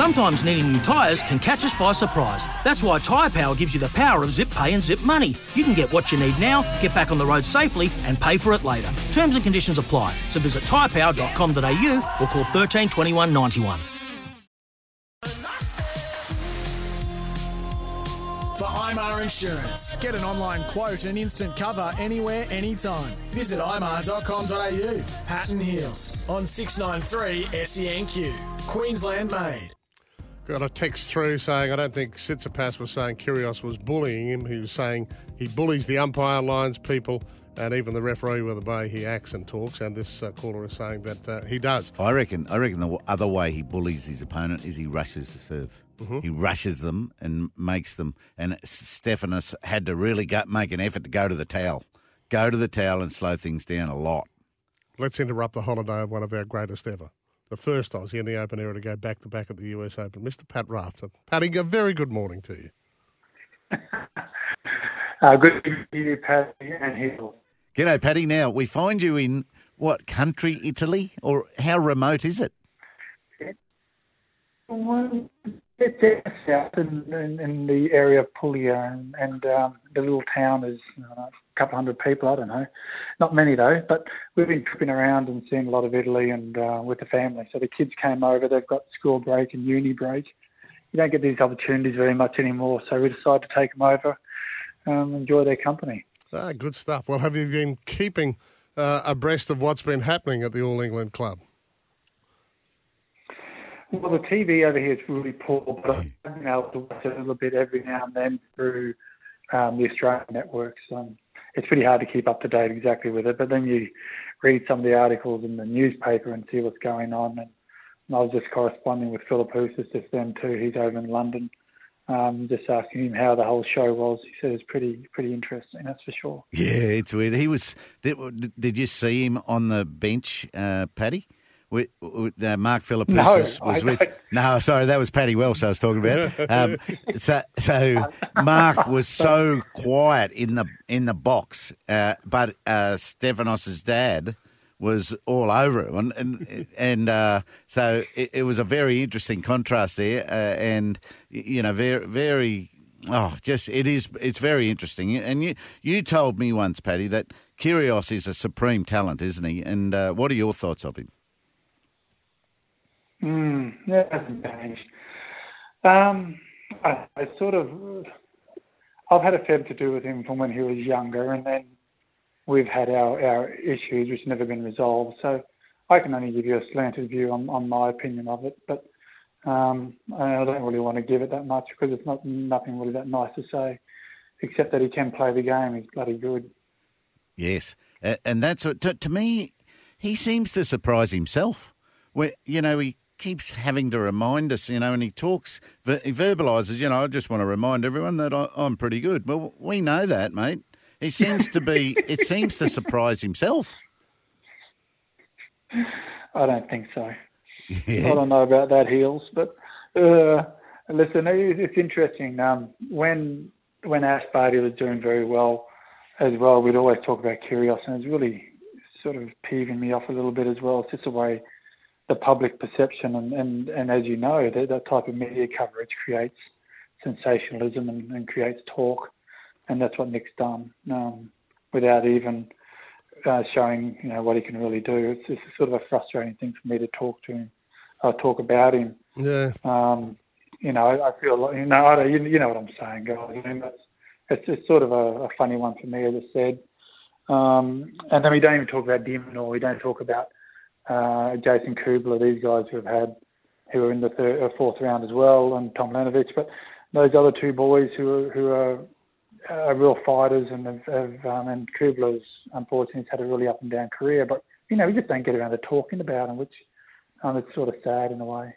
Sometimes needing new tyres can catch us by surprise. That's why Tyre Power gives you the power of zip pay and zip money. You can get what you need now, get back on the road safely, and pay for it later. Terms and conditions apply. So visit tyrepower.com.au or call 13 21 91. For IMAR Insurance. Get an online quote and instant cover anywhere, anytime. Visit imar.com.au. Pat and Heals on 693 SENQ. Queensland made. Got a text through saying, I don't think Tsitsipas was saying Kyrgios was bullying him. He was saying he bullies the umpire, lines people, and even the referee with the way he acts and talks. And this uh, caller is saying that uh, he does. I reckon. I reckon the other way he bullies his opponent is he rushes the serve. Mm-hmm. He rushes them and makes them. And Stefanos had to really go, make an effort to go to the towel, go to the towel and slow things down a lot. Let's interrupt the holiday of one of our greatest ever. The first Aussie in the Open era to go back to back at the US Open, Mr. Pat Rafter. Patty, a very good morning to you. Uh, good to see you, Pat and Hill. G'day, Paddy. Now we find you in what country, Italy, or how remote is it? Well, It's down south in, in, in the area of Puglia, and, and um, the little town is uh, a couple hundred people. I don't know, not many though. But we've been tripping around and seeing a lot of Italy and uh, with the family. So the kids came over. They've got school break and uni break. You don't get these opportunities very much anymore. So we decided to take them over, um, enjoy their company. Ah, good stuff. Well, have you been keeping uh, abreast of what's been happening at the All England Club? Well, the TV over here is really poor, but I've been able to watch it a little bit every now and then through um, the Australian networks. Um, it's pretty hard to keep up to date exactly with it, but then you read some of the articles in the newspaper and see what's going on. And, I was just corresponding with Philippoussis just then too. He's over in London, um, just asking him how the whole show was. He said it's pretty pretty interesting, that's for sure. Yeah, it's weird. He was. Did, did you see him on the bench, uh, Paddy? With, uh, Mark Philippoussis No, was, I with. No, sorry, that was Paddy Welsh I was talking about. Um, so, so Mark was so quiet in the in the box, uh, but uh, Stefanos's dad was all over him, and and, and uh, so it, it was a very interesting contrast there, uh, and you know, very very. Oh, just it is. It's very interesting, and you you told me once, Paddy, that Kyrgios is a supreme talent, isn't he? And uh, what are your thoughts of him? Mm, yeah, hasn't changed. Um, I, I sort of, I've had a fair to do with him from when he was younger, and then we've had our, our issues which have never been resolved. So I can only give you a slanted view on, on my opinion of it, but um, I don't really want to give it that much because it's not nothing really that nice to say, except that he can play the game. He's bloody good. Yes, and that's what to, to me. He seems to surprise himself. Where you know he keeps having to remind us, you know, and he talks, he verbalises. You know, I just want to remind everyone that I, I'm pretty good. Well, we know that, mate. He seems to be. it seems to surprise himself. I don't think so. Yeah. I don't know about that Heals, but uh, listen, it's interesting. Um, when when Ash Barty was doing very well as well, we'd always talk about Kyrgios, and it's really sort of peeving me off a little bit as well. It's just the way the public perception, and and, and as you know, that, that type of media coverage creates sensationalism and, and creates talk, and that's what Nick's done um, without even uh, showing you know what he can really do. It's, it's sort of a frustrating thing for me to talk to him, uh, talk about him. Yeah. Um, you know, I, I feel like, you know, I don't, you, you know what I'm saying, guys. I mean, that's, it's, it's sort of a, a funny one for me, as I said. Um, and then we don't even talk about de Minaur or we don't talk about uh, Jason Kubler, these guys who have had, who are in the third or fourth round as well, and Tomljanovic. But those other two boys who are, who are, are real fighters and have, have um, and Kubler's unfortunately has had a really up and down career. But you know, we just don't get around to talking about them, which um, it's sort of sad in a way.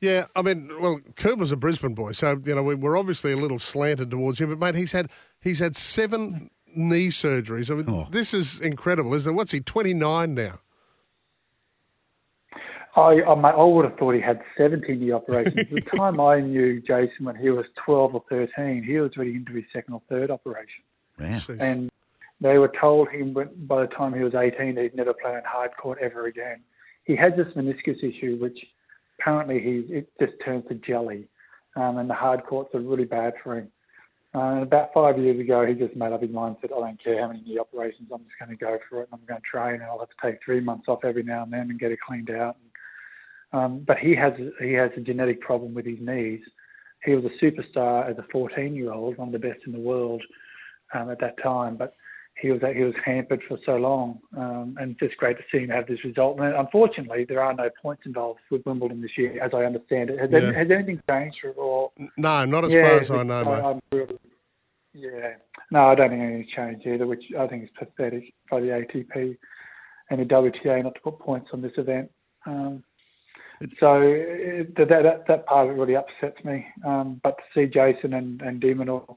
Yeah, I mean, well, Kubler's a Brisbane boy, so you know we, we're obviously a little slanted towards him. But mate, he's had he's had seven knee surgeries. I mean, Oh. this is incredible, isn't it? What's he? Twenty nine now. I, I, I would have thought he had 17 knee operations. At the time I knew Jason when he was 12 or 13, he was already into his second or third operation. Yeah. Jeez. And they were told him when, by the time he was 18 he'd never play on hard court ever again. He has this meniscus issue, which apparently he it just turns to jelly, um, and the hard courts are really bad for him. Uh, and about five years ago, he just made up his mind. Said, "I don't care how many knee operations. I'm just going to go for it. and I'm going to train, and I'll have to take three months off every now and then and get it cleaned out." Um, but he has he has a genetic problem with his knees. He was a superstar as a 14 year old, one of the best in the world um, at that time. But he was he was hampered for so long, um, and it's just great to see him have this result. And unfortunately, there are no points involved with Wimbledon this year, as I understand it. Has, Yeah. any, has anything changed for or? No, not as yeah, far as I know, mate. I'm really- yeah, no, I don't think anything's changed either, which I think is pathetic by the ATP and the WTA not to put points on this event. Um, so that, that that part of it really upsets me. Um, but to see Jason and and de Minaur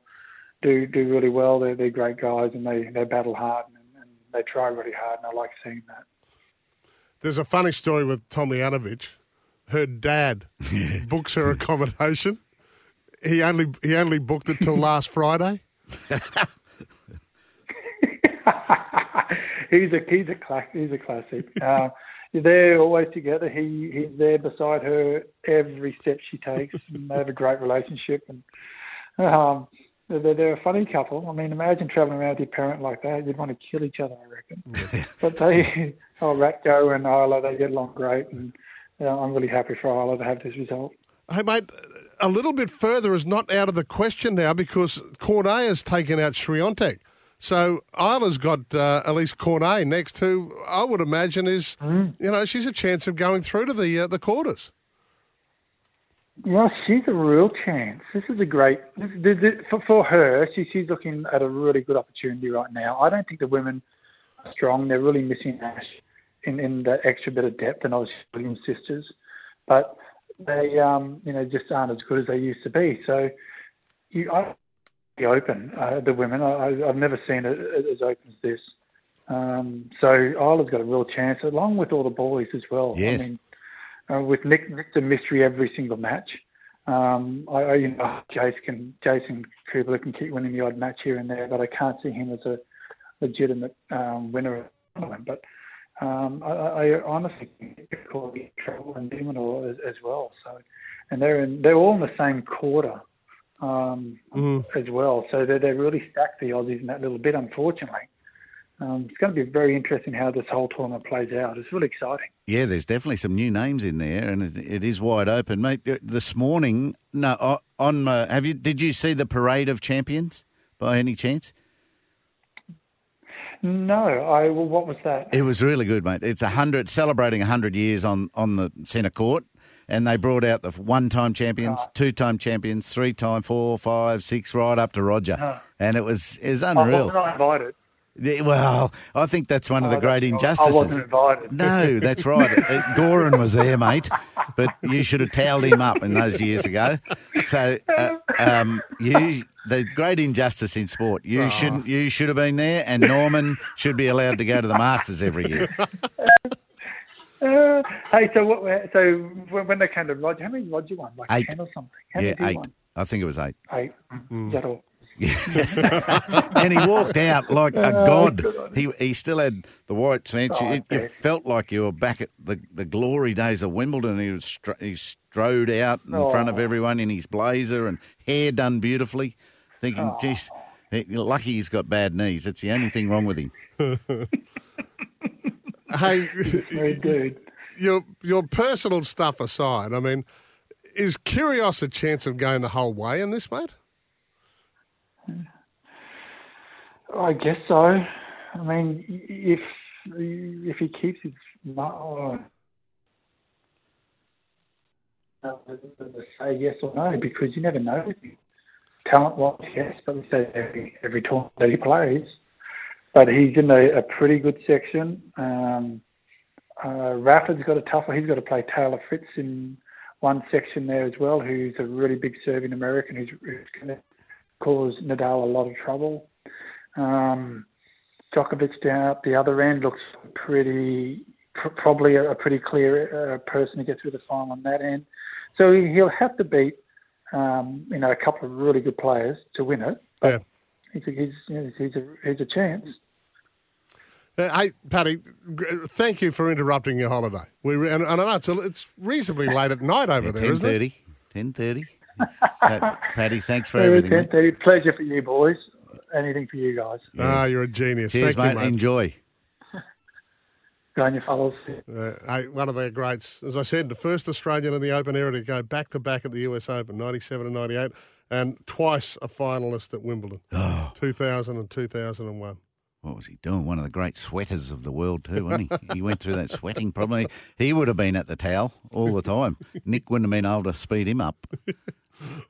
do do really well, they're they're great guys and they they battle hard and, and they try really hard, and I like seeing that. There's a funny story with Tomljanovic. Her dad books her accommodation. He only he only booked it till last Friday. he's a he's a class he's a classic. Uh, they're always together. He he's there beside her every step she takes. and they have a great relationship, and um, they're, they're a funny couple. I mean, imagine traveling around with your parent like that. You'd want to kill each other, I reckon. but they, oh, Ratko and Ajla, they get along great, and uh, I'm really happy for Ajla to have this result. Hey, mate, a little bit further is not out of the question now because Cornet has taken out Swiatek. So Ajla's got uh, Alizé Cornet next, who I would imagine is, you know, she's a chance of going through to the uh, the quarters. Well, she's a real chance. This is a great this, this, this, for for her. She, she's looking at a really good opportunity right now. I don't think the women are strong. They're really missing Ash in in that extra bit of depth, and obviously Williams sisters, but they um you know just aren't as good as they used to be. So you I open uh, the women. I, I've never seen it as open as this. Um, so Ajla's got a real chance, along with all the boys as well. Yes. I mean, uh, with Nick, Nick's a mystery every single match. Um, I, I, you know, Jason can, Jason Kubler can keep winning the odd match here and there, but I can't see him as a legitimate um, winner the. But um, I, I honestly think Nicole will trouble and de Minaur as, as well. So, and they're in, they're all in the same quarter um, as well. So they're, they're really stacked the Aussies in that little bit, unfortunately. Um, it's going to be very interesting how this whole tournament plays out. It's really exciting. Yeah, there's definitely some new names in there, and it, it is wide open, mate. This morning, no, on uh, have you? Did you see the parade of champions by any chance? No, I. Well, what was that? It was really good, mate. It's a hundred celebrating hundred years on on the centre court, and they brought out the one-time champions, two-time champions, three-time, four, five, six, right up to Roger, and it was it was I unreal. wasn't invited. Yeah, Well, I think that's one of the Oh, great injustices. I wasn't invited. No, that's right. Goran was there, mate, but you should have towelled him up in those years ago. So, uh, um, you the great injustice in sport. You shouldn't. You should have been there, and Norman should be allowed to go to the Masters every year. Uh, hey, so what? So when when they came to Roger, how many Roger won? Like Eight. ten or something? How Yeah, many eight. won? I think it was eight. Eight. Is that all? and he walked out like a god. He he still had the white sands. Oh, you, you felt like you were back at the, the glory days of Wimbledon. He was stro- he strode out in front of Oh. everyone in his blazer and hair done beautifully. Thinking, Oh. geez, lucky he's got bad knees. That's the only thing wrong with him. Hey, Very good. your your personal stuff aside, I mean, is Kyrgios a chance of going the whole way in this, mate? I guess so. I mean, if if he keeps his oh, say yes or no because you never know. Talent wise, yes, but we say every every tournament that he plays. But he's in a, a pretty good section. Um, uh, Rafa's got a tougher. He's got to play Taylor Fritz in one section there as well, who's a really big serving American who's, who's going to cause Nadal a lot of trouble. Um, Djokovic down at the other end looks pretty, pr- probably a, a, pretty clear uh, person to get through the final on that end. So he'll have to beat, um, you know, a couple of really good players to win it. But yeah. he's, a, he's, he's, a, he's a chance. Uh, hey, Paddy, thank you for interrupting your holiday. We and, and I know it's, a, it's reasonably late at night over yeah, there, 10:30, isn't it? 10.30. 10.30. Paddy, thanks for everything. 10.30. Pleasure for you, boys. Anything for you guys. Yeah. Ah, you're a genius. Cheers, thank mate. You, mate. Enjoy. Go on, you fellas. Uh, hey, one of their greats. As I said, the first Australian in the Open era to go back to back at the US Open, 97 and 98, and twice a finalist at Wimbledon, oh. 2000 and 2001 what was he doing? One of the great sweaters of the world, too, wasn't he? he went through that sweating probably. He would have been at the towel all the time. Nick wouldn't have been able to speed him up.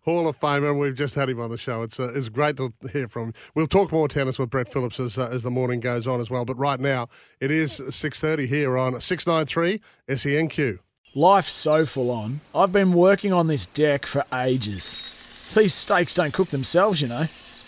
Hall of Famer, we've just had him on the show. It's uh, it's great to hear from him. We'll talk more tennis with Brett Phillips as, uh, as the morning goes on as well. But right now, it is 6.30 here on 693 SENQ. Life's so full on. I've been working on this deck for ages. These steaks don't cook themselves, you know.